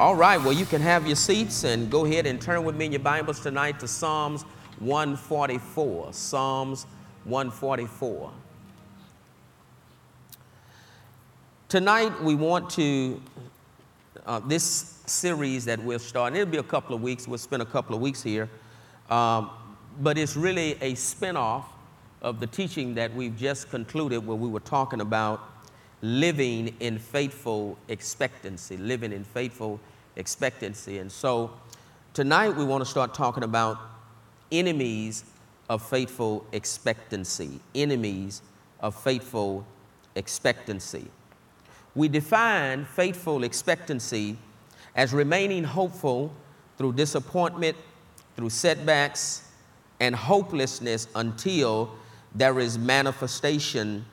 All right, well, you can have your seats and go ahead and turn with me in your Bibles tonight to Psalms 144. Psalms 144. Tonight, we want to, uh, this series that we're starting, it'll be a couple of weeks, we'll spend a couple of weeks here, um, but it's really a spinoff of the teaching that we've just concluded where we were talking about living in faithful expectancy, living in faithful expectancy. And so tonight we want to start talking about enemies of faithful expectancy, enemies of faithful expectancy. We define faithful expectancy as remaining hopeful through disappointment, through setbacks, and hopelessness until there is manifestation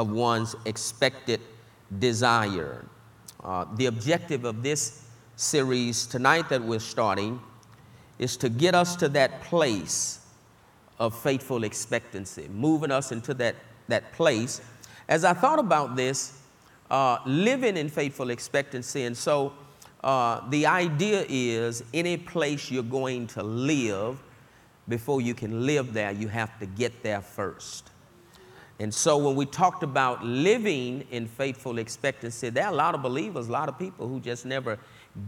of one's expected desire. Uh, the objective of this series tonight that we're starting is to get us to that place of faithful expectancy, moving us into that, that place. As I thought about this, uh, living in faithful expectancy, and so uh, the idea is any place you're going to live, before you can live there, you have to get there first. And so when we talked about living in faithful expectancy, there are a lot of believers, a lot of people who just never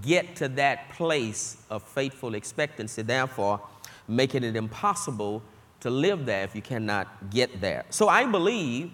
get to that place of faithful expectancy, therefore making it impossible to live there if you cannot get there. So I believe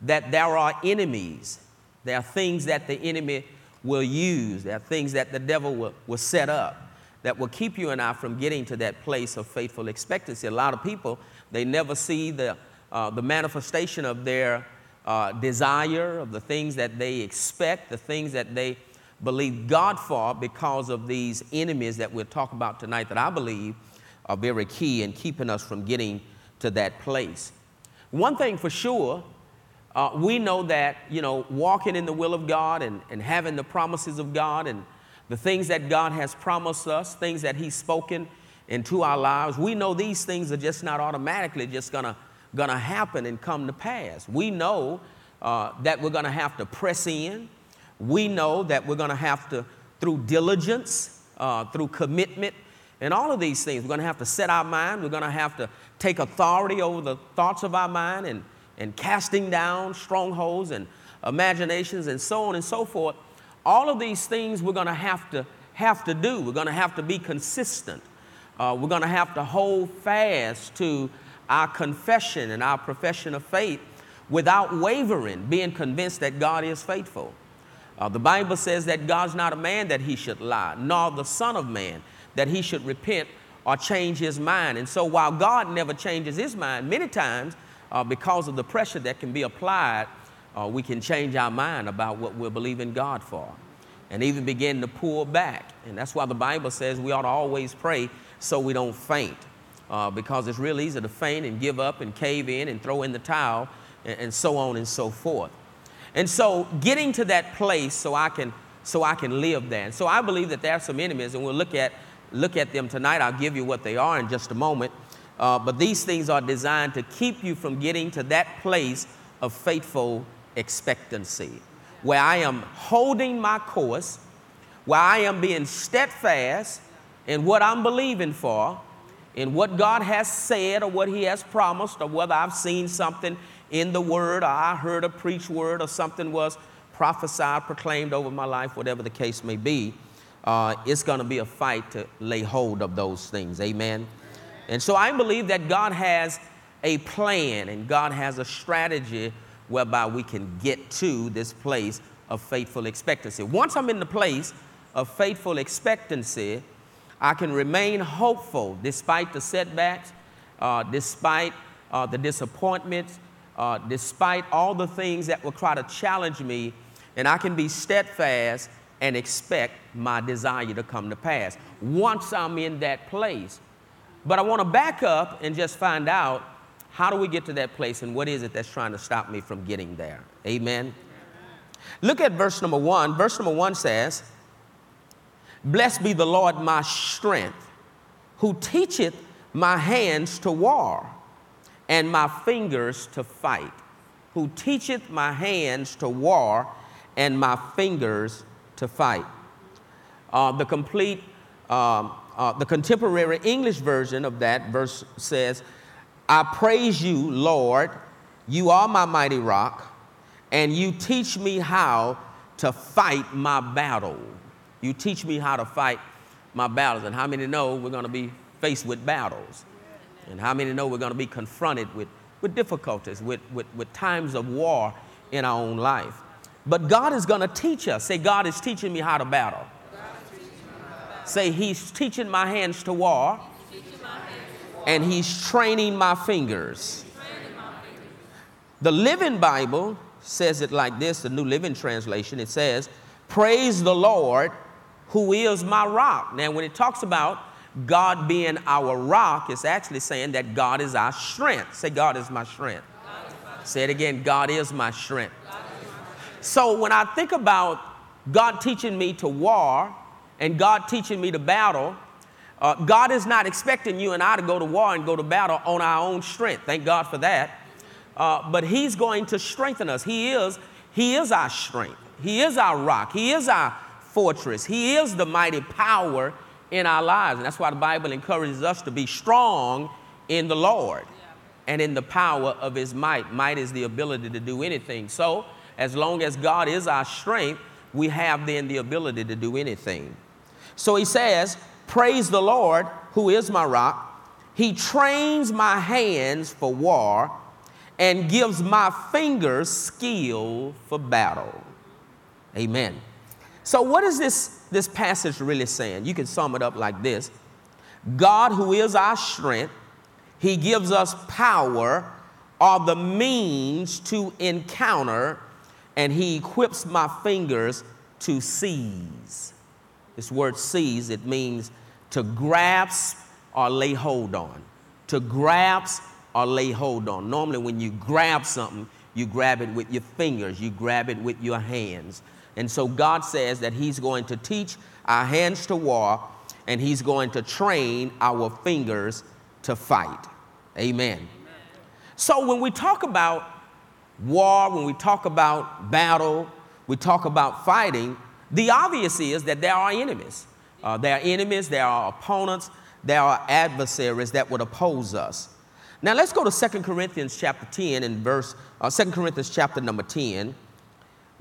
that there are enemies. There are things that the enemy will use. There are things that the devil will, will set up that will keep you and I from getting to that place of faithful expectancy. A lot of people, they never see the uh, the manifestation of their uh, desire, of the things that they expect, the things that they believe God for because of these enemies that we'll talk about tonight that I believe are very key in keeping us from getting to that place. One thing for sure, uh, we know that, you know, walking in the will of God and, and having the promises of God and the things that God has promised us, things that He's spoken into our lives, we know these things are just not automatically just going to going to happen and come to pass. We know uh, that we're going to have to press in. We know that we're going to have to, through diligence, uh, through commitment, and all of these things, we're going to have to set our mind. We're going to have to take authority over the thoughts of our mind and, and casting down strongholds and imaginations and so on and so forth. All of these things we're going to have to have to do. We're going to have to be consistent. Uh, we're going to have to hold fast to our confession and our profession of faith without wavering, being convinced that God is faithful. Uh, the Bible says that God's not a man that he should lie, nor the Son of Man that he should repent or change his mind. And so, while God never changes his mind, many times, uh, because of the pressure that can be applied, uh, we can change our mind about what we're believing God for and even begin to pull back. And that's why the Bible says we ought to always pray so we don't faint uh, because it's real easy to faint and give up and cave in and throw in the towel and, and so on and so forth. And so getting to that place so I can so I can live there. And so I believe that there are some enemies, and we'll look at look at them tonight. I'll give you what they are in just a moment. Uh, but these things are designed to keep you from getting to that place of faithful expectancy, where I am holding my course, where I am being steadfast in what I'm believing for, in what God has said or what He has promised, or whether I've seen something in the Word or I heard a preached word or something was prophesied, proclaimed over my life, whatever the case may be, uh, it's going to be a fight to lay hold of those things. Amen. And so I believe that God has a plan and God has a strategy whereby we can get to this place of faithful expectancy. Once I'm in the place of faithful expectancy, I can remain hopeful despite the setbacks, uh, despite uh, the disappointments, uh, despite all the things that will try to challenge me, and I can be steadfast and expect my desire to come to pass once I'm in that place. But I want to back up and just find out how do we get to that place and what is it that's trying to stop me from getting there? Amen. Look at verse number one. Verse number one says, Blessed be the Lord my strength, who teacheth my hands to war and my fingers to fight. Who teacheth my hands to war and my fingers to fight. Uh, the complete, um, uh, the contemporary English version of that verse says, I praise you, Lord. You are my mighty rock, and you teach me how to fight my battle. You teach me how to fight my battles. And how many know we're going to be faced with battles? And how many know we're going to be confronted with, with difficulties, with, with, with times of war in our own life? But God is going to teach us. Say, God is teaching me how to battle. Say, He's teaching my hands to war, and He's training my fingers. The Living Bible says it like this the New Living Translation. It says, Praise the Lord who is my rock. Now, when it talks about God being our rock, it's actually saying that God is our strength. Say, God is my strength. Is my Say it again God is my strength. Is my so, when I think about God teaching me to war and God teaching me to battle, uh, God is not expecting you and I to go to war and go to battle on our own strength. Thank God for that. Uh, but He's going to strengthen us. He is, He is our strength. He is our rock. He is our fortress. He is the mighty power in our lives. And that's why the Bible encourages us to be strong in the Lord and in the power of his might. Might is the ability to do anything. So, as long as God is our strength, we have then the ability to do anything. So he says, Praise the Lord, who is my rock. He trains my hands for war and gives my fingers skill for battle. Amen. So, what is this, this passage really saying? You can sum it up like this God, who is our strength, He gives us power or the means to encounter, and He equips my fingers to seize. This word seize, it means to grasp or lay hold on. To grasp or lay hold on. Normally, when you grab something, you grab it with your fingers, you grab it with your hands. And so God says that He's going to teach our hands to war and He's going to train our fingers to fight. Amen. Amen. So when we talk about war, when we talk about battle, we talk about fighting, the obvious is that there are enemies. Uh, there are enemies, there are opponents, there are adversaries that would oppose us. Now let's go to 2 Corinthians chapter 10 and verse, uh, 2 Corinthians chapter number 10.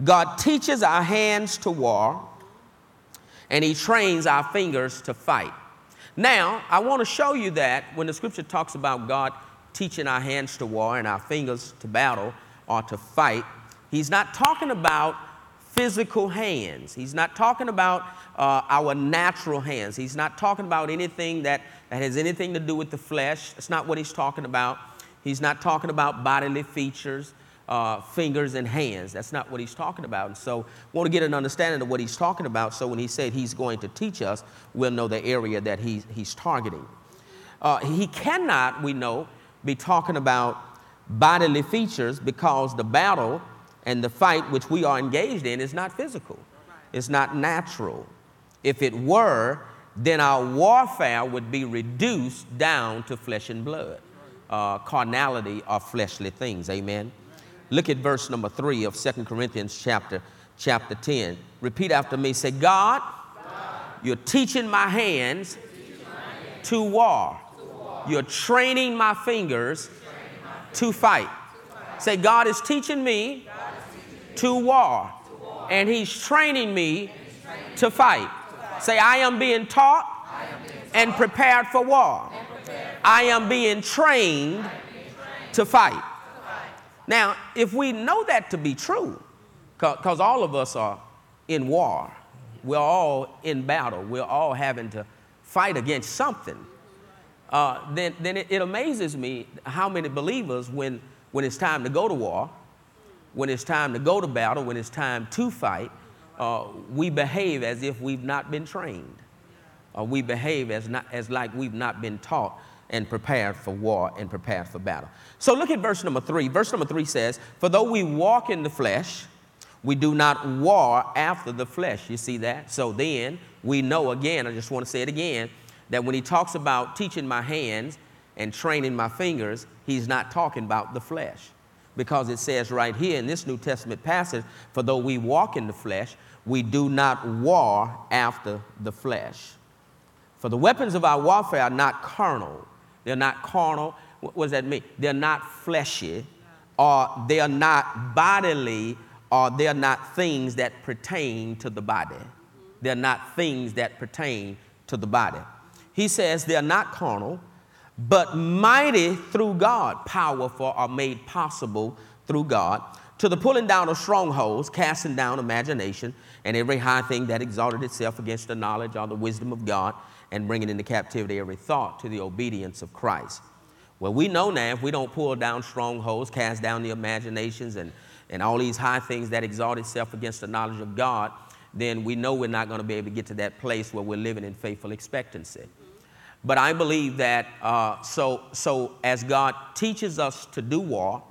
God teaches our hands to war, and He trains our fingers to fight. Now, I want to show you that when the scripture talks about God teaching our hands to war and our fingers to battle or to fight, He's not talking about physical hands. He's not talking about uh, our natural hands. He's not talking about anything that, that has anything to do with the flesh. That's not what he's talking about. He's not talking about bodily features uh, fingers and hands. That's not what he's talking about. And so, want to get an understanding of what he's talking about. So, when he said he's going to teach us, we'll know the area that he's, he's targeting. Uh, he cannot, we know, be talking about bodily features because the battle and the fight which we are engaged in is not physical, it's not natural. If it were, then our warfare would be reduced down to flesh and blood, uh, carnality or fleshly things. Amen. Look at verse number three of Second Corinthians chapter, chapter 10. Repeat after me. Say, God, God you're teaching my hands, teaching my hands to, war. to war. You're training my fingers training my to, fight. to fight. Say, God is teaching me, is teaching to, war, to war, and He's training me training to, fight. fight. Say, I am being taught, and prepared for war. I am being trained to fight. Now, if we know that to be true, because all of us are in war, we're all in battle, we're all having to fight against something, uh, then, then it, it amazes me how many believers, when, when it's time to go to war, when it's time to go to battle, when it's time to fight, uh, we behave as if we've not been trained. Uh, we behave as, not, as like we've not been taught and prepared for war and prepared for battle. So look at verse number three. Verse number three says, For though we walk in the flesh, we do not war after the flesh. You see that? So then we know again, I just want to say it again, that when he talks about teaching my hands and training my fingers, he's not talking about the flesh. Because it says right here in this New Testament passage, for though we walk in the flesh, we do not war after the flesh. For the weapons of our warfare are not carnal. They're not carnal. What does that mean? They're not fleshy, or they are not bodily, or they're not things that pertain to the body. They're not things that pertain to the body. He says they're not carnal, but mighty through God, powerful or made possible through God, to the pulling down of strongholds, casting down imagination, and every high thing that exalted itself against the knowledge or the wisdom of God, and bringing into captivity every thought to the obedience of Christ. Well, we know now if we don't pull down strongholds, cast down the imaginations, and, and all these high things that exalt itself against the knowledge of God, then we know we're not going to be able to get to that place where we're living in faithful expectancy. But I believe that uh, so, so as God teaches us to do war,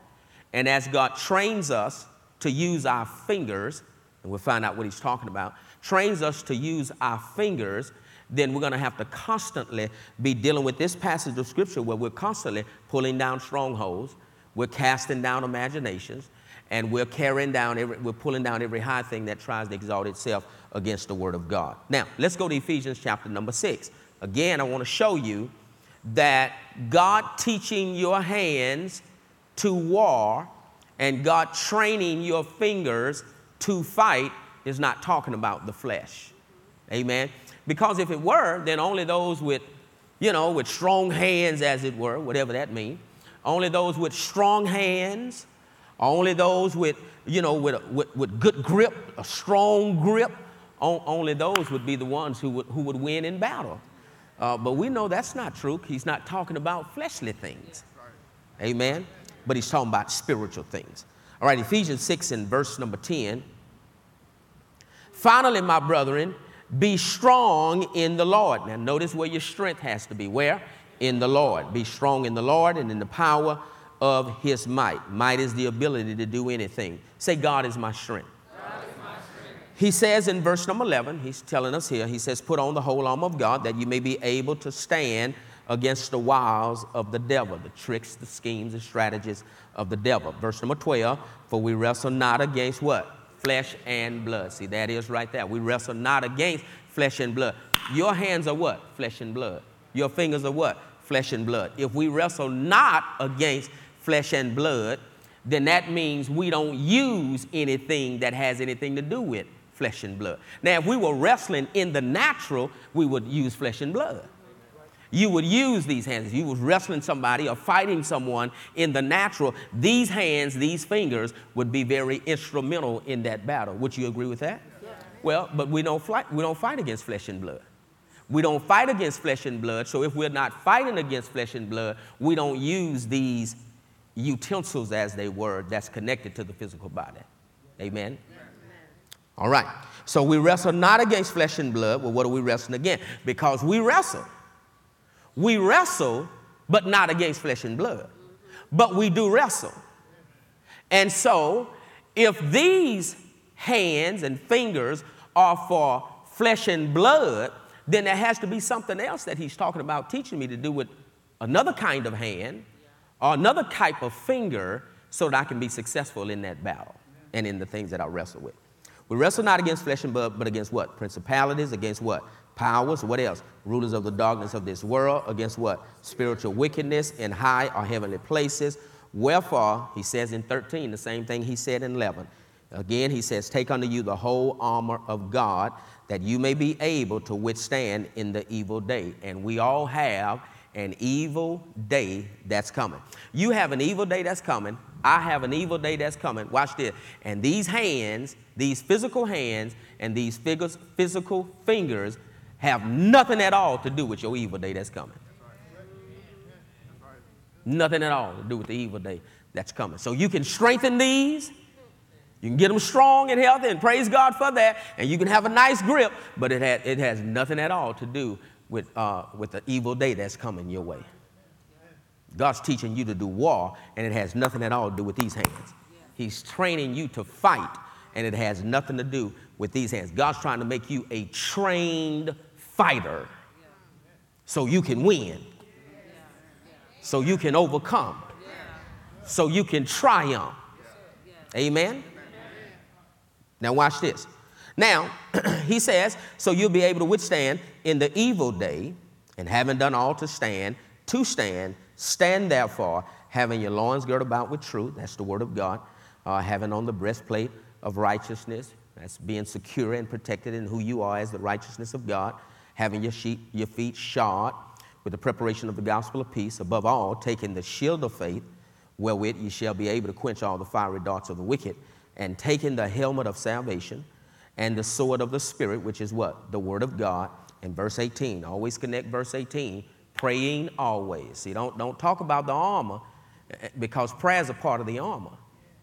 and as God trains us to use our fingers, and we'll find out what he's talking about, trains us to use our fingers, then we're going to have to constantly be dealing with this passage of scripture where we're constantly pulling down strongholds, we're casting down imaginations, and we're carrying down every, we're pulling down every high thing that tries to exalt itself against the word of God. Now, let's go to Ephesians chapter number six. Again, I want to show you that God teaching your hands to war and God training your fingers to fight is not talking about the flesh. Amen. Because if it were, then only those with, you know, with strong hands, as it were, whatever that means, only those with strong hands, only those with, you know, with, with, with good grip, a strong grip, only those would be the ones who would, who would win in battle. Uh, but we know that's not true. He's not talking about fleshly things. Amen. But he's talking about spiritual things. All right, Ephesians 6 and verse number 10. Finally, my brethren, be strong in the Lord. Now, notice where your strength has to be. Where? In the Lord. Be strong in the Lord and in the power of his might. Might is the ability to do anything. Say, God is my strength. He says in verse number 11, he's telling us here, he says, Put on the whole armor of God that you may be able to stand against the wiles of the devil, the tricks, the schemes, the strategies of the devil. Verse number 12, For we wrestle not against what? Flesh and blood. See, that is right there. We wrestle not against flesh and blood. Your hands are what? Flesh and blood. Your fingers are what? Flesh and blood. If we wrestle not against flesh and blood, then that means we don't use anything that has anything to do with flesh and blood. Now, if we were wrestling in the natural, we would use flesh and blood you would use these hands. If you was wrestling somebody or fighting someone in the natural, these hands, these fingers would be very instrumental in that battle. Would you agree with that? Yeah. Well, but we don't fight, we don't fight against flesh and blood. We don't fight against flesh and blood. So if we're not fighting against flesh and blood, we don't use these utensils as they were that's connected to the physical body. Amen. All right. So we wrestle not against flesh and blood. Well, what are we wrestling against? Because we wrestle we wrestle, but not against flesh and blood. But we do wrestle. And so, if these hands and fingers are for flesh and blood, then there has to be something else that he's talking about teaching me to do with another kind of hand or another type of finger so that I can be successful in that battle and in the things that I wrestle with. We wrestle not against flesh and blood, but against what? Principalities, against what? Powers, what else? Rulers of the darkness of this world, against what? Spiritual wickedness in high or heavenly places. Wherefore, he says in 13, the same thing he said in 11. Again, he says, Take unto you the whole armor of God, that you may be able to withstand in the evil day. And we all have an evil day that's coming. You have an evil day that's coming. I have an evil day that's coming. Watch this. And these hands, these physical hands, and these figures, physical fingers have nothing at all to do with your evil day that's coming. Nothing at all to do with the evil day that's coming. So you can strengthen these. You can get them strong and healthy, and praise God for that. And you can have a nice grip, but it, it has nothing at all to do with, uh, with the evil day that's coming your way. God's teaching you to do war, and it has nothing at all to do with these hands. He's training you to fight, and it has nothing to do with these hands. God's trying to make you a trained fighter so you can win, so you can overcome, so you can triumph. Amen? Now, watch this. Now, he says, so you'll be able to withstand in the evil day, and having done all to stand, to stand, stand therefore, having your loins girded about with truth, that's the word of God, uh, having on the breastplate of righteousness, that's being secure and protected in who you are as the righteousness of God, having your, sheep, your feet shod with the preparation of the gospel of peace, above all, taking the shield of faith, wherewith ye shall be able to quench all the fiery darts of the wicked, and taking the helmet of salvation and the sword of the Spirit, which is what? The Word of God. In verse 18, always connect verse 18, praying always. See, don't, don't talk about the armor because prayer is a part of the armor.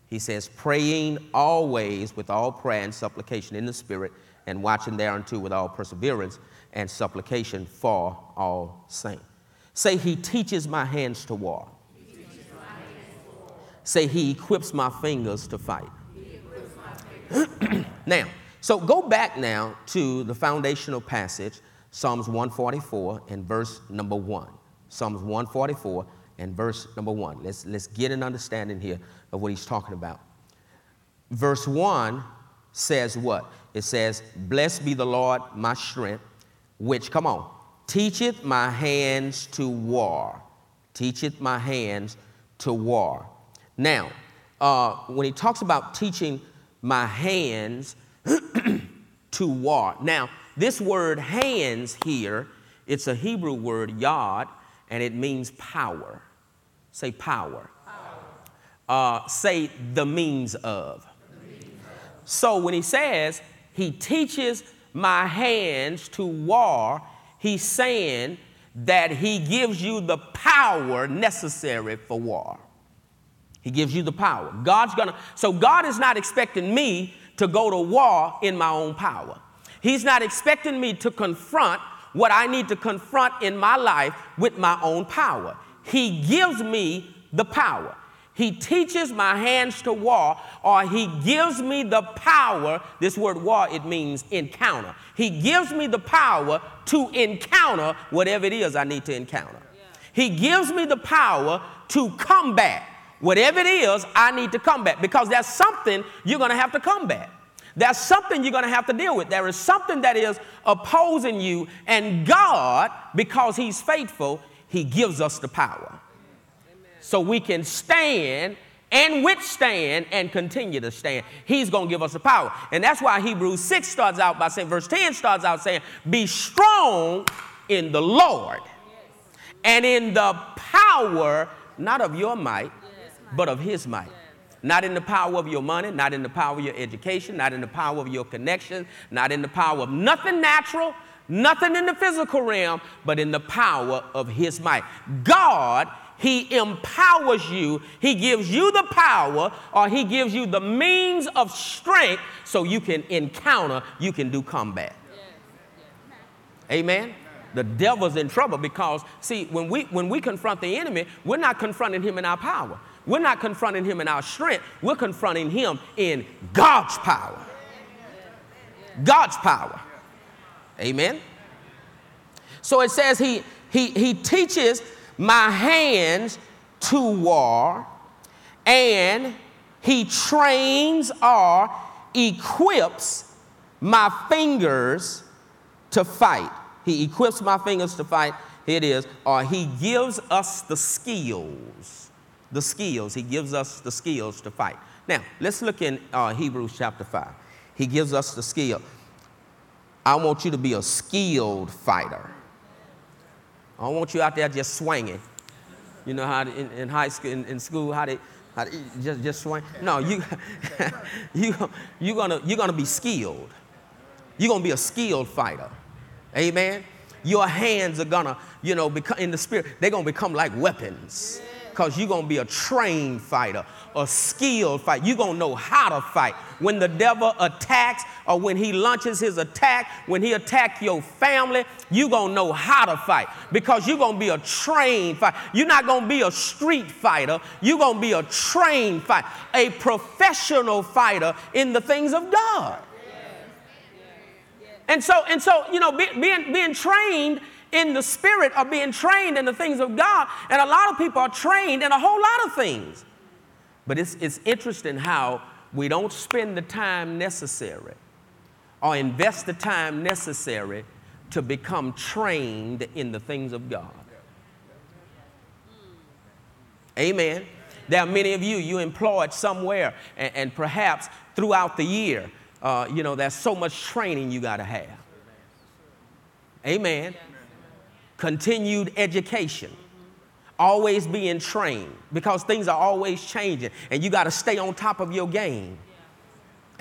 He says, praying always with all prayer and supplication in the Spirit, and watching thereunto with all perseverance and supplication for all saints. Say, He teaches my hands to war. Say, He equips my fingers to fight. now, so go back now to the foundational passage, Psalms 144 and verse number one. Psalms 144 and verse number one. Let's, let's get an understanding here of what he's talking about. Verse one says what? It says, Blessed be the Lord, my strength, which, come on, teacheth my hands to war. Teacheth my hands to war. Now, uh, when he talks about teaching my hands to war. Now, this word hands here, it's a Hebrew word, yod, and it means power. Say power. power. Uh, say the means of. the means of. So when he says he teaches my hands to war, he's saying that he gives you the power necessary for war. He gives you the power. God's gonna, so God is not expecting me to go to war in my own power. He's not expecting me to confront what I need to confront in my life with my own power. He gives me the power. He teaches my hands to war, or He gives me the power. This word war, it means encounter. He gives me the power to encounter whatever it is I need to encounter. He gives me the power to combat whatever it is I need to combat because there's something you're going to have to combat. There's something you're going to have to deal with. There is something that is opposing you, and God, because He's faithful, He gives us the power. So we can stand and withstand and continue to stand. He's going to give us the power. And that's why Hebrews 6 starts out by saying, verse 10 starts out saying, Be strong in the Lord and in the power, not of your might, but of His might. Not in the power of your money, not in the power of your education, not in the power of your connection, not in the power of nothing natural, nothing in the physical realm, but in the power of His might. God, He empowers you, He gives you the power, or He gives you the means of strength so you can encounter, you can do combat. Amen? The devil's in trouble because, see, when we, when we confront the enemy, we're not confronting him in our power. We're not confronting him in our strength, we're confronting him in God's power. God's power. Amen. So it says he he he teaches my hands to war and he trains or equips my fingers to fight. He equips my fingers to fight. Here it is. Or he gives us the skills the skills. He gives us the skills to fight. Now, let's look in uh, Hebrews chapter 5. He gives us the skill. I want you to be a skilled fighter. I don't want you out there just swinging. You know how in, in high school, in, in, school, how they, how they just, just swing? No, you, you, you're, gonna, you're gonna be skilled. You're gonna be a skilled fighter. Amen? Your hands are gonna, you know, become, in the spirit, they're gonna become like weapons because you're going to be a trained fighter, a skilled fighter. You're going to know how to fight. When the devil attacks or when he launches his attack, when he attack your family, you're going to know how to fight because you're going to be a trained fighter. You're not going to be a street fighter. You're going to be a trained fighter, a professional fighter in the things of God. And so, and so, you know, be, being, being trained in the spirit of being trained in the things of God. And a lot of people are trained in a whole lot of things. But it's, it's interesting how we don't spend the time necessary or invest the time necessary to become trained in the things of God. Amen. There are many of you, you employed somewhere, and, and perhaps throughout the year, uh, you know, there's so much training you got to have. Amen. Continued education. Always being trained because things are always changing and you got to stay on top of your game.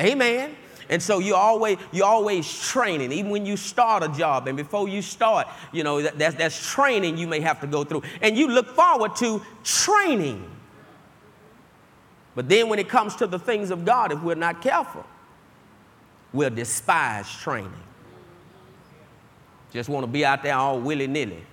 Amen. And so you always you're always training, even when you start a job and before you start, you know that, that's, that's training you may have to go through, and you look forward to training. But then when it comes to the things of God, if we're not careful, we'll despise training. Just want to be out there all willy nilly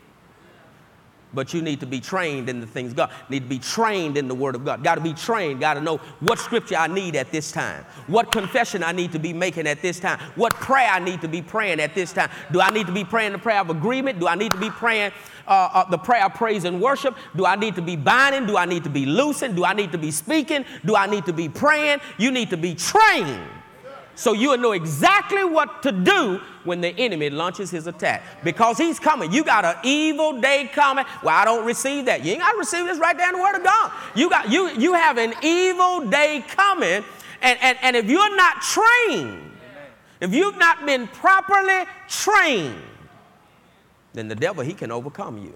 but you need to be trained in the things God. Need to be trained in the Word of God. Got to be trained. Got to know what scripture I need at this time. What confession I need to be making at this time. What prayer I need to be praying at this time. Do I need to be praying the prayer of agreement? Do I need to be praying uh, uh, the prayer of praise and worship? Do I need to be binding? Do I need to be loosing? Do I need to be speaking? Do I need to be praying? You need to be trained so you'll know exactly what to do when the enemy launches his attack. Because he's coming. You got an evil day coming. Well, I don't receive that. You ain't got to receive this right there in the Word of God. You got you you have an evil day coming. And, and, and if you're not trained, if you've not been properly trained, then the devil he can overcome you.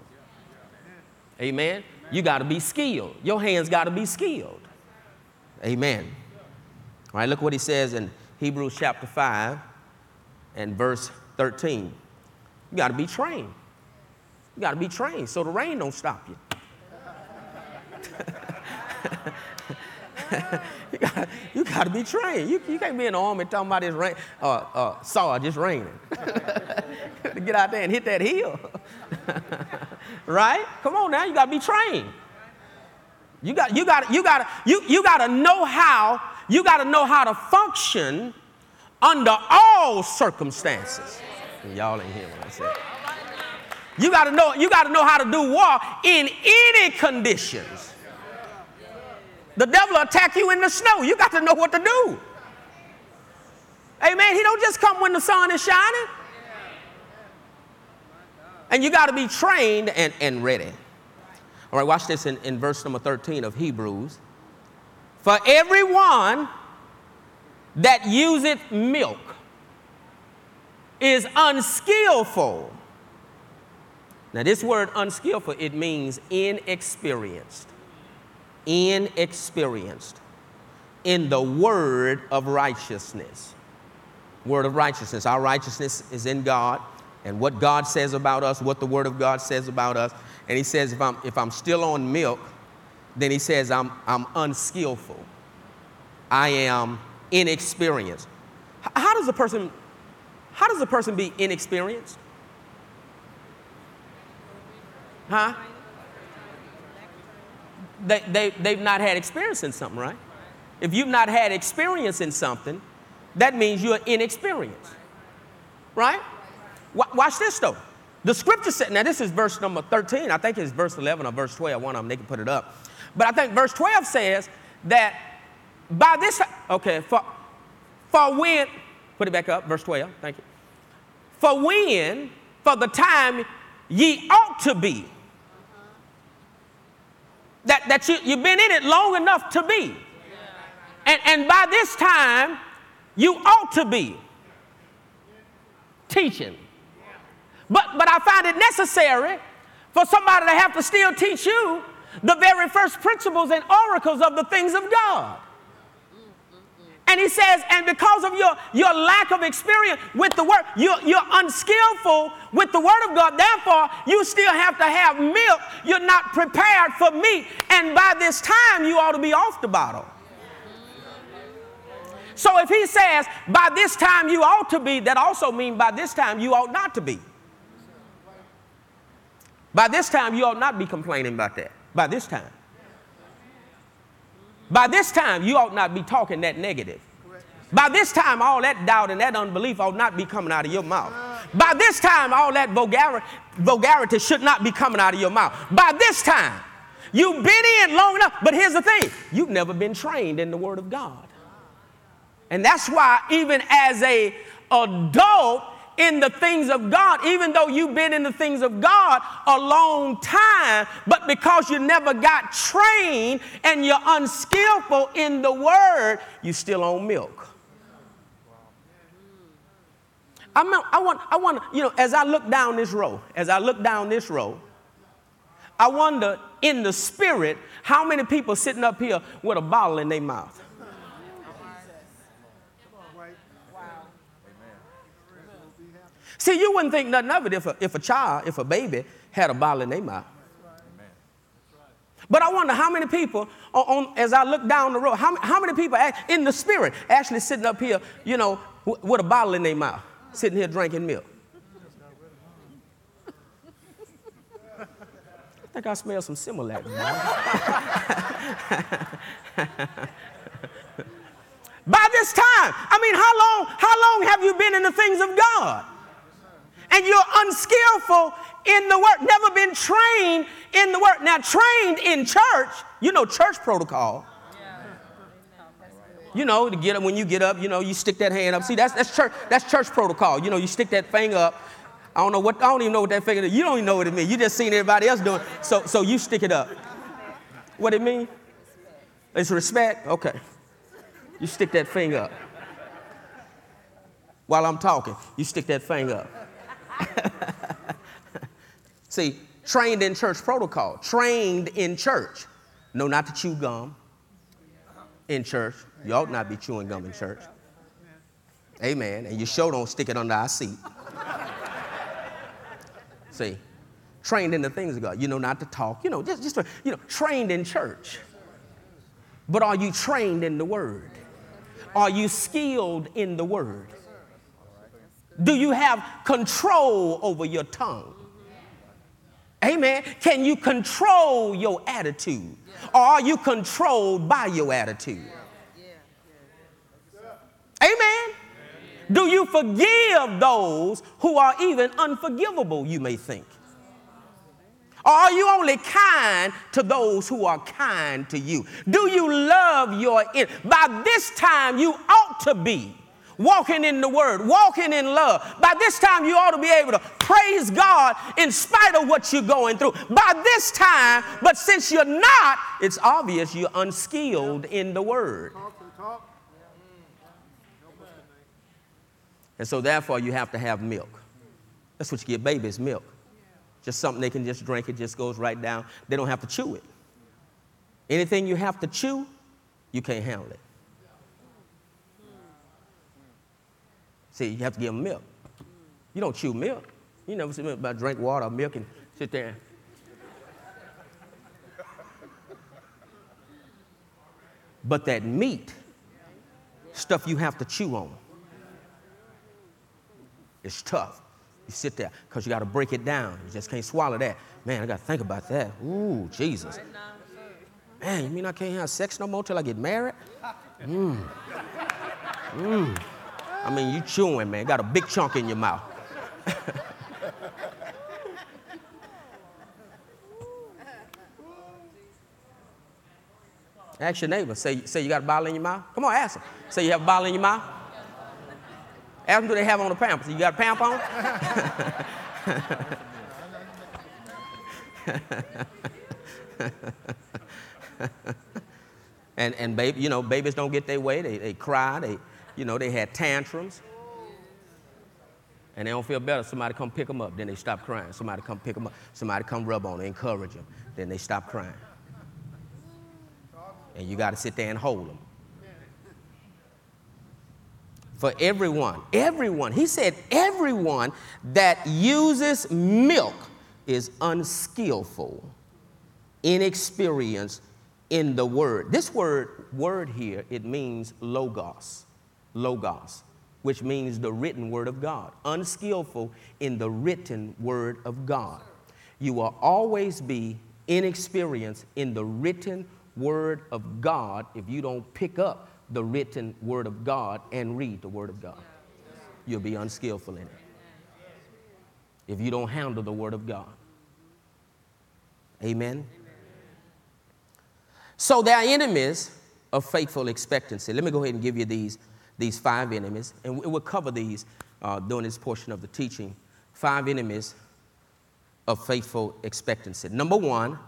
Amen. You got to be skilled. Your hands got to be skilled. Amen. All right, look what he says in Hebrews chapter 5 and verse 13. You got to be trained. You got to be trained so the rain don't stop you. you got you to be trained. You, you can't be in the army talking about this rain, uh, uh, saw just raining. To get out there and hit that hill. right? Come on now, you got to be trained. You got, you got, you got, you, you got to know how you got to know how to function under all circumstances. Y'all ain't hear what I said. You got to know. You got to know how to do war in any conditions. The devil attack you in the snow. You got to know what to do. Amen. He don't just come when the sun is shining. And you got to be trained and, and ready. All right, watch this in, in verse number 13 of Hebrews. For everyone that useth milk is unskillful. Now, this word unskillful, it means inexperienced. Inexperienced in the word of righteousness. Word of righteousness. Our righteousness is in God and what God says about us, what the word of God says about us. And he says, if I'm, if I'm still on milk, then he says, I'm, I'm unskillful. I am inexperienced. How does a person, how does a person be inexperienced? Huh? They, they, they've not had experience in something, right? If you've not had experience in something, that means you're inexperienced, right? Watch this though. The scripture said, now this is verse number 13. I think it's verse 11 or verse 12. One of them, they can put it up. But I think verse 12 says that by this, okay, for, for when, put it back up, verse 12, thank you. For when, for the time ye ought to be. That, that you, you've been in it long enough to be. And, and by this time, you ought to be teaching. But, but I find it necessary for somebody to have to still teach you the very first principles and oracles of the things of God. And he says, and because of your, your lack of experience with the word, you're, you're unskillful with the word of God. Therefore, you still have to have milk. You're not prepared for meat. And by this time, you ought to be off the bottle. So if he says, by this time you ought to be, that also means by this time you ought not to be. By this time, you ought not be complaining about that by this time. By this time, you ought not be talking that negative. By this time, all that doubt and that unbelief ought not be coming out of your mouth. By this time, all that vulgarity, vulgarity should not be coming out of your mouth. By this time, you've been in long enough. But here's the thing you've never been trained in the Word of God. And that's why, even as a, adult in the things of God, even though you've been in the things of God a long time, but because you never got trained and you're unskillful in the word, you still on milk. I, I want, I want, you know, as I look down this row, as I look down this row, I wonder in the spirit how many people sitting up here with a bottle in their mouth. See, you wouldn't think nothing of it if a, if a child, if a baby had a bottle in their mouth. But I wonder how many people, on, on, as I look down the road, how, how many people act, in the spirit actually sitting up here, you know, w- with a bottle in their mouth, sitting here drinking milk. I think I smell some Similac. By this time, I mean, how long, how long have you been in the things of God? And you're unskillful in the work, never been trained in the work. Now, trained in church, you know, church protocol. You know, to get up when you get up, you know, you stick that hand up. See, that's that's church, that's church protocol. You know, you stick that thing up. I don't know what I don't even know what that finger is. You don't even know what it means. You just seen everybody else doing. So so you stick it up. What it mean? It's respect? Okay. You stick that finger up. While I'm talking, you stick that finger up. See, trained in church protocol, trained in church. No, not to chew gum in church. You ought not be chewing gum in church. Amen. And you sure don't stick it under our seat. See, trained in the things of God. You know not to talk. You know, just, just you know, trained in church. But are you trained in the word? Are you skilled in the word? Do you have control over your tongue? Amen. Can you control your attitude? Or are you controlled by your attitude? Amen. Do you forgive those who are even unforgivable, you may think? Or are you only kind to those who are kind to you? Do you love your By this time, you ought to be walking in the word, walking in love. By this time, you ought to be able to praise God in spite of what you're going through. By this time, but since you're not, it's obvious you're unskilled in the word. And so, therefore, you have to have milk. That's what you give babies milk. Just something they can just drink, it just goes right down. They don't have to chew it. Anything you have to chew, you can't handle it. See, you have to give them milk. You don't chew milk. You never see about drink water or milk and sit there. But that meat, stuff you have to chew on, it's tough. You sit there because you got to break it down. You just can't swallow that. Man, I got to think about that. Ooh, Jesus. Man, you mean I can't have sex no more till I get married? Mmm. I mean, you chewing, man. Got a big chunk in your mouth. ask your neighbor. Say, say you got a bottle in your mouth. Come on, ask them. Say you have a bottle in your mouth. Ask them do they have on the pampers. You got a pamp on? and and baby, you know, babies don't get their way. They, they cry. They you know, they had tantrums. And they don't feel better. Somebody come pick them up, then they stop crying. Somebody come pick them up. Somebody come rub on them, encourage them, then they stop crying. And you got to sit there and hold them. For everyone, everyone, he said, everyone that uses milk is unskillful, inexperienced in the word. This word, word here, it means logos logos, which means the written word of God, unskillful in the written word of God. You will always be inexperienced in the written word of God if you don't pick up the written word of God and read the word of God. You'll be unskillful in it. If you don't handle the word of God. Amen. So there are enemies of faithful expectancy. Let me go ahead and give you these these five enemies, and we'll cover these uh, during this portion of the teaching. Five enemies of faithful expectancy. Number one,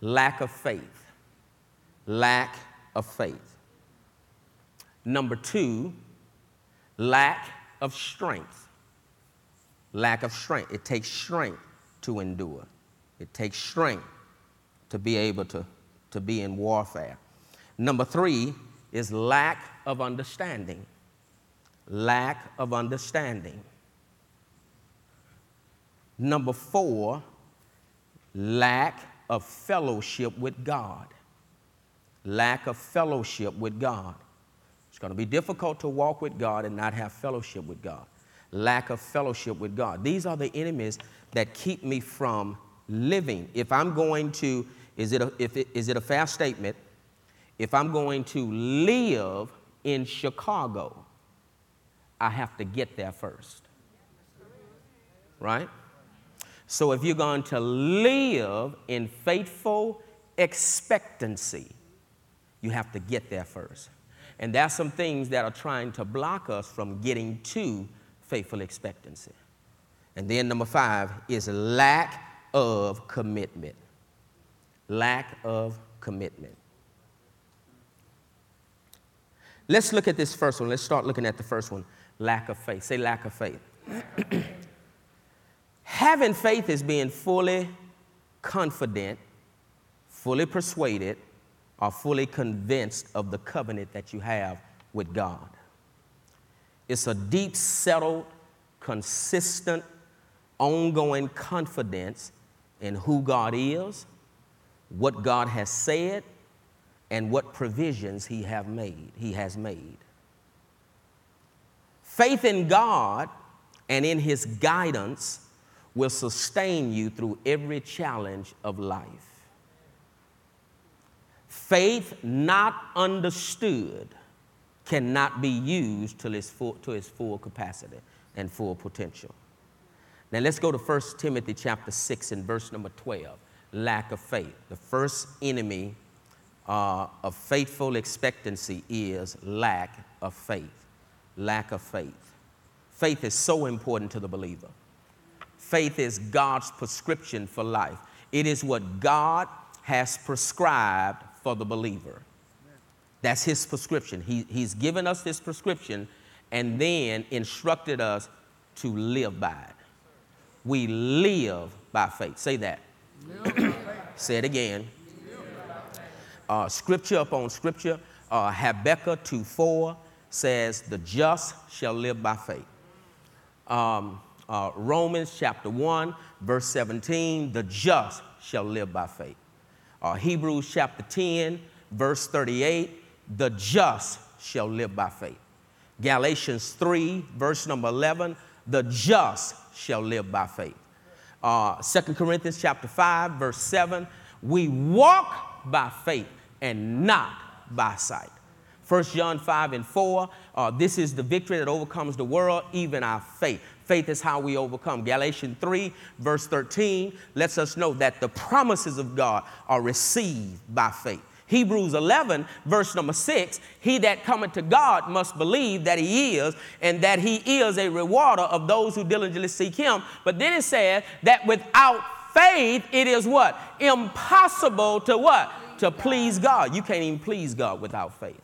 lack of faith. Lack of faith. Number two, lack of strength. Lack of strength. It takes strength to endure, it takes strength to be able to, to be in warfare. Number three is lack of understanding. Lack of understanding. Number four, lack of fellowship with God. Lack of fellowship with God. It's going to be difficult to walk with God and not have fellowship with God. Lack of fellowship with God. These are the enemies that keep me from living. If I'm going to, is it a, if it, is it a fair statement? If I'm going to live in Chicago, I have to get there first. Right? So if you're going to live in faithful expectancy, you have to get there first. And there's some things that are trying to block us from getting to faithful expectancy. And then number five is lack of commitment. Lack of commitment. Let's look at this first one. Let's start looking at the first one lack of faith. Say lack of faith. Having faith is being fully confident, fully persuaded, or fully convinced of the covenant that you have with God. It's a deep, settled, consistent, ongoing confidence in who God is, what God has said, and what provisions he have made, he has made. Faith in God and in his guidance will sustain you through every challenge of life. Faith not understood cannot be used to its full, to its full capacity and full potential. Now let's go to 1 Timothy chapter 6 and verse number 12. Lack of faith. The first enemy uh, of faithful expectancy is lack of faith. Lack of faith. Faith is so important to the believer. Faith is God's prescription for life, it is what God has prescribed for the believer. That's his prescription. He, he's given us this prescription and then instructed us to live by it. We live by faith. Say that. Say it again. Uh, scripture upon scripture. Uh, Habakkuk 2 4 says, The just shall live by faith. Um, uh, Romans chapter 1, verse 17, the just shall live by faith. Uh, Hebrews chapter 10, verse 38, the just shall live by faith. Galatians 3, verse number 11, the just shall live by faith. Uh, 2 Corinthians chapter 5, verse 7, we walk by faith and not by sight. 1 John 5 and 4, uh, this is the victory that overcomes the world, even our faith. Faith is how we overcome. Galatians 3, verse 13, lets us know that the promises of God are received by faith. Hebrews 11, verse number 6 He that cometh to God must believe that He is, and that He is a rewarder of those who diligently seek Him. But then it says that without faith, it is what? Impossible to what? To please God. You can't even please God without faith.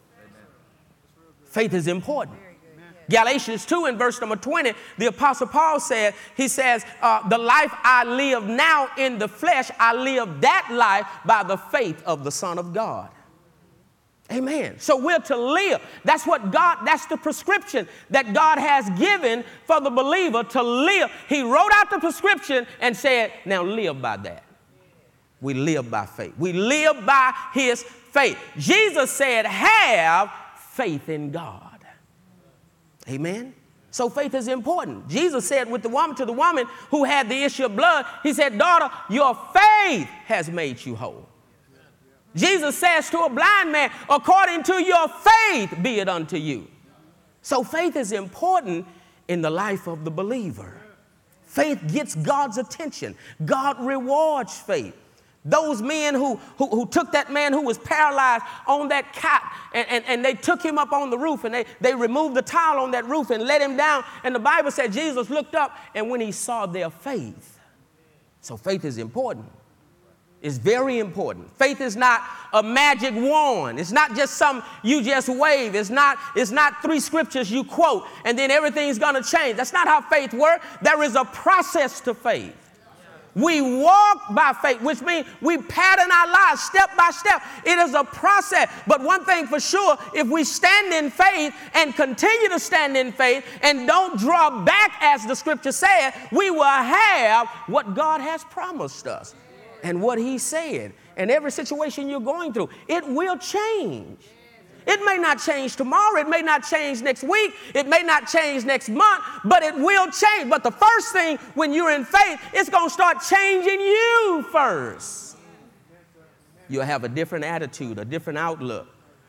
Faith is important. Galatians 2 in verse number 20, the Apostle Paul said, he says, uh, The life I live now in the flesh, I live that life by the faith of the Son of God. Amen. So we're to live. That's what God, that's the prescription that God has given for the believer to live. He wrote out the prescription and said, Now live by that. We live by faith. We live by his faith. Jesus said, Have faith in God. Amen. So faith is important. Jesus said with the woman to the woman who had the issue of blood, he said, "Daughter, your faith has made you whole." Jesus says to a blind man, "According to your faith be it unto you." So faith is important in the life of the believer. Faith gets God's attention. God rewards faith. Those men who, who, who, took that man who was paralyzed on that cot and, and, and they took him up on the roof and they, they removed the tile on that roof and let him down. And the Bible said Jesus looked up and when he saw their faith. So faith is important. It's very important. Faith is not a magic wand. It's not just some you just wave. It's not, it's not three scriptures you quote and then everything's gonna change. That's not how faith works. There is a process to faith. We walk by faith, which means we pattern our lives step by step. It is a process. But one thing for sure, if we stand in faith and continue to stand in faith and don't draw back, as the scripture said, we will have what God has promised us and what He said. And every situation you're going through, it will change. It may not change tomorrow, it may not change next week, it may not change next month, but it will change. But the first thing when you're in faith, it's going to start changing you first. You'll have a different attitude, a different outlook,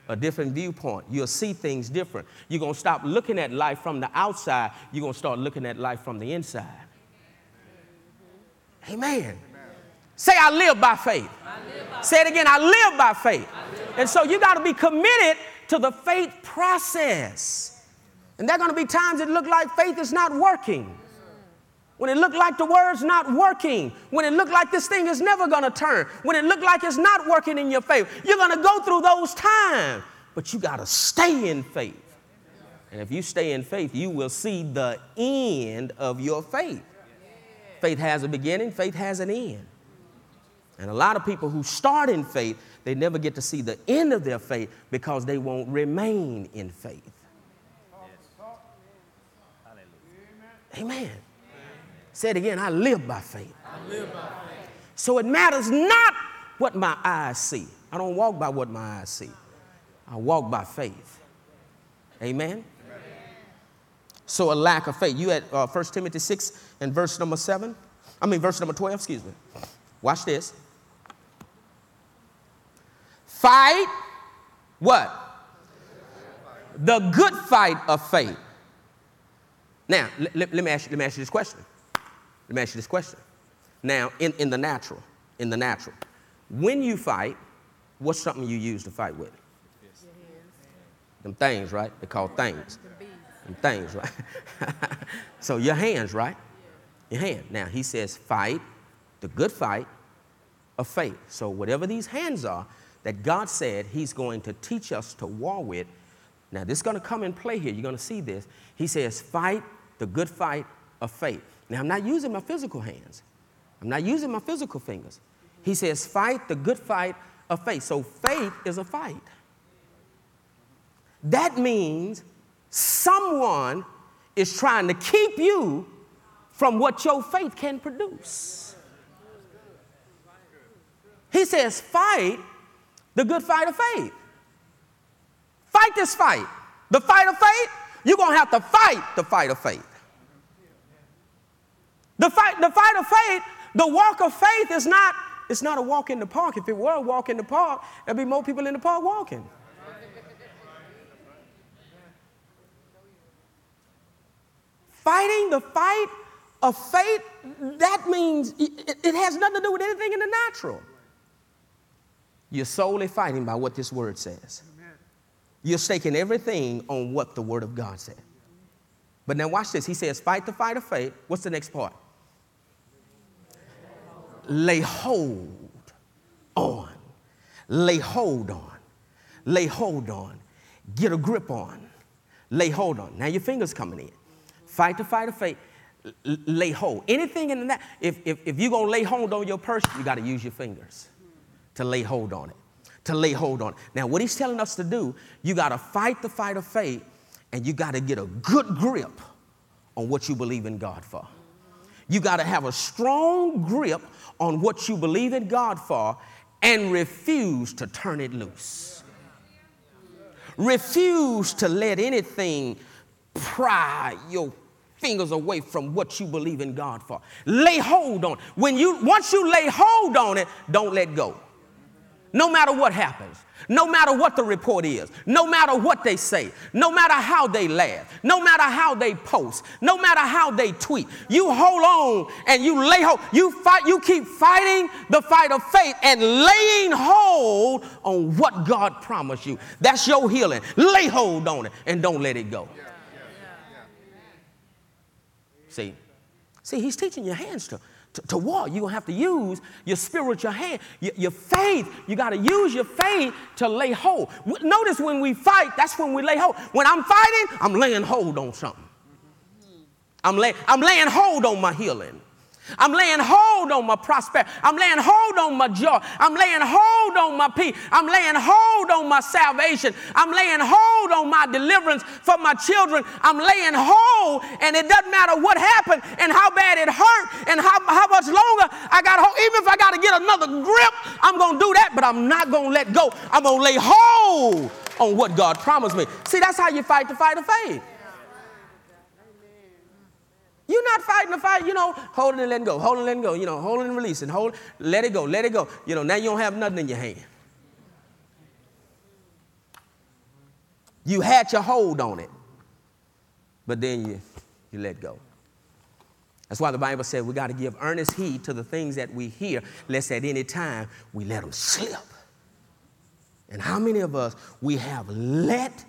a different viewpoint. You'll see things different. You're going to stop looking at life from the outside, you're going to start looking at life from the inside. Amen. Amen. Say, I live by faith. Live by Say it again, I live by faith. And so you got to be committed to the faith process. And there are going to be times it look like faith is not working. When it look like the word's not working, when it look like this thing is never going to turn, when it look like it's not working in your favor, you're going to go through those times. But you got to stay in faith. And if you stay in faith, you will see the end of your faith. Faith has a beginning, faith has an end. And a lot of people who start in faith, they never get to see the end of their faith because they won't remain in faith. Amen. Amen. Say it again I live by faith. I live by faith. So it matters not what my eyes see. I don't walk by what my eyes see, I walk by faith. Amen. Amen. So a lack of faith. You at uh, 1 Timothy 6 and verse number 7. I mean, verse number 12, excuse me. Watch this. Fight what? The good fight of faith. Now, let, let, me ask you, let me ask you this question. Let me ask you this question. Now, in, in the natural, in the natural, when you fight, what's something you use to fight with? Them things, right? They're called things. Them things, right? so your hands, right? Your hand. Now, he says, fight the good fight of faith. So, whatever these hands are, that God said He's going to teach us to war with. Now, this is going to come in play here. You're going to see this. He says, fight the good fight of faith. Now, I'm not using my physical hands, I'm not using my physical fingers. He says, fight the good fight of faith. So, faith is a fight. That means someone is trying to keep you from what your faith can produce. He says, fight the good fight of faith. Fight this fight. The fight of faith, you're going to have to fight the fight of faith. The fight, the fight of faith, the walk of faith is not, it's not a walk in the park. If it were a walk in the park, there'd be more people in the park walking. Fighting the fight of faith, that means it, it has nothing to do with anything in the natural. You're solely fighting by what this word says. You're staking everything on what the word of God said. But now watch this. He says, fight the fight of faith. What's the next part? Lay hold on. Lay hold on. Lay hold on. Get a grip on. Lay hold on. Now your fingers coming in. Fight the fight of faith. lay hold. Anything in that. If, if, if you're going to lay hold on your purse, you got to use your fingers to lay hold on it. To lay hold on it. Now, what he's telling us to do, you got to fight the fight of faith and you got to get a good grip on what you believe in God for. You got to have a strong grip on what you believe in God for and refuse to turn it loose. Refuse to let anything pry your fingers away from what you believe in God for. Lay hold on. When you once you lay hold on it, don't let go. No matter what happens, no matter what the report is, no matter what they say, no matter how they laugh, no matter how they post, no matter how they tweet, you hold on and you lay hold. You fight, you keep fighting the fight of faith and laying hold on what God promised you. That's your healing. Lay hold on it and don't let it go. See, see, he's teaching your hands to to, to war. You're going to have to use your spiritual hand, your, your faith. You got to use your faith to lay hold. Notice when we fight, that's when we lay hold. When I'm fighting, I'm laying hold on something. I'm, lay, I'm laying hold on my healing. I'm laying hold on my prosperity. I'm laying hold on my joy. I'm laying hold on my peace. I'm laying hold on my salvation. I'm laying hold on my deliverance for my children. I'm laying hold, and it doesn't matter what happened and how bad it hurt and how, how much longer I got hold. Even if I got to get another grip, I'm going to do that, but I'm not going to let go. I'm going to lay hold on what God promised me. See, that's how you fight the fight of faith. You're not fighting the fight, you know, holding and letting go, holding and letting go, you know, holding and releasing, hold, let it go, let it go. You know, now you don't have nothing in your hand. You had your hold on it, but then you, you let go. That's why the Bible said we got to give earnest heed to the things that we hear, lest at any time we let them slip. And how many of us we have let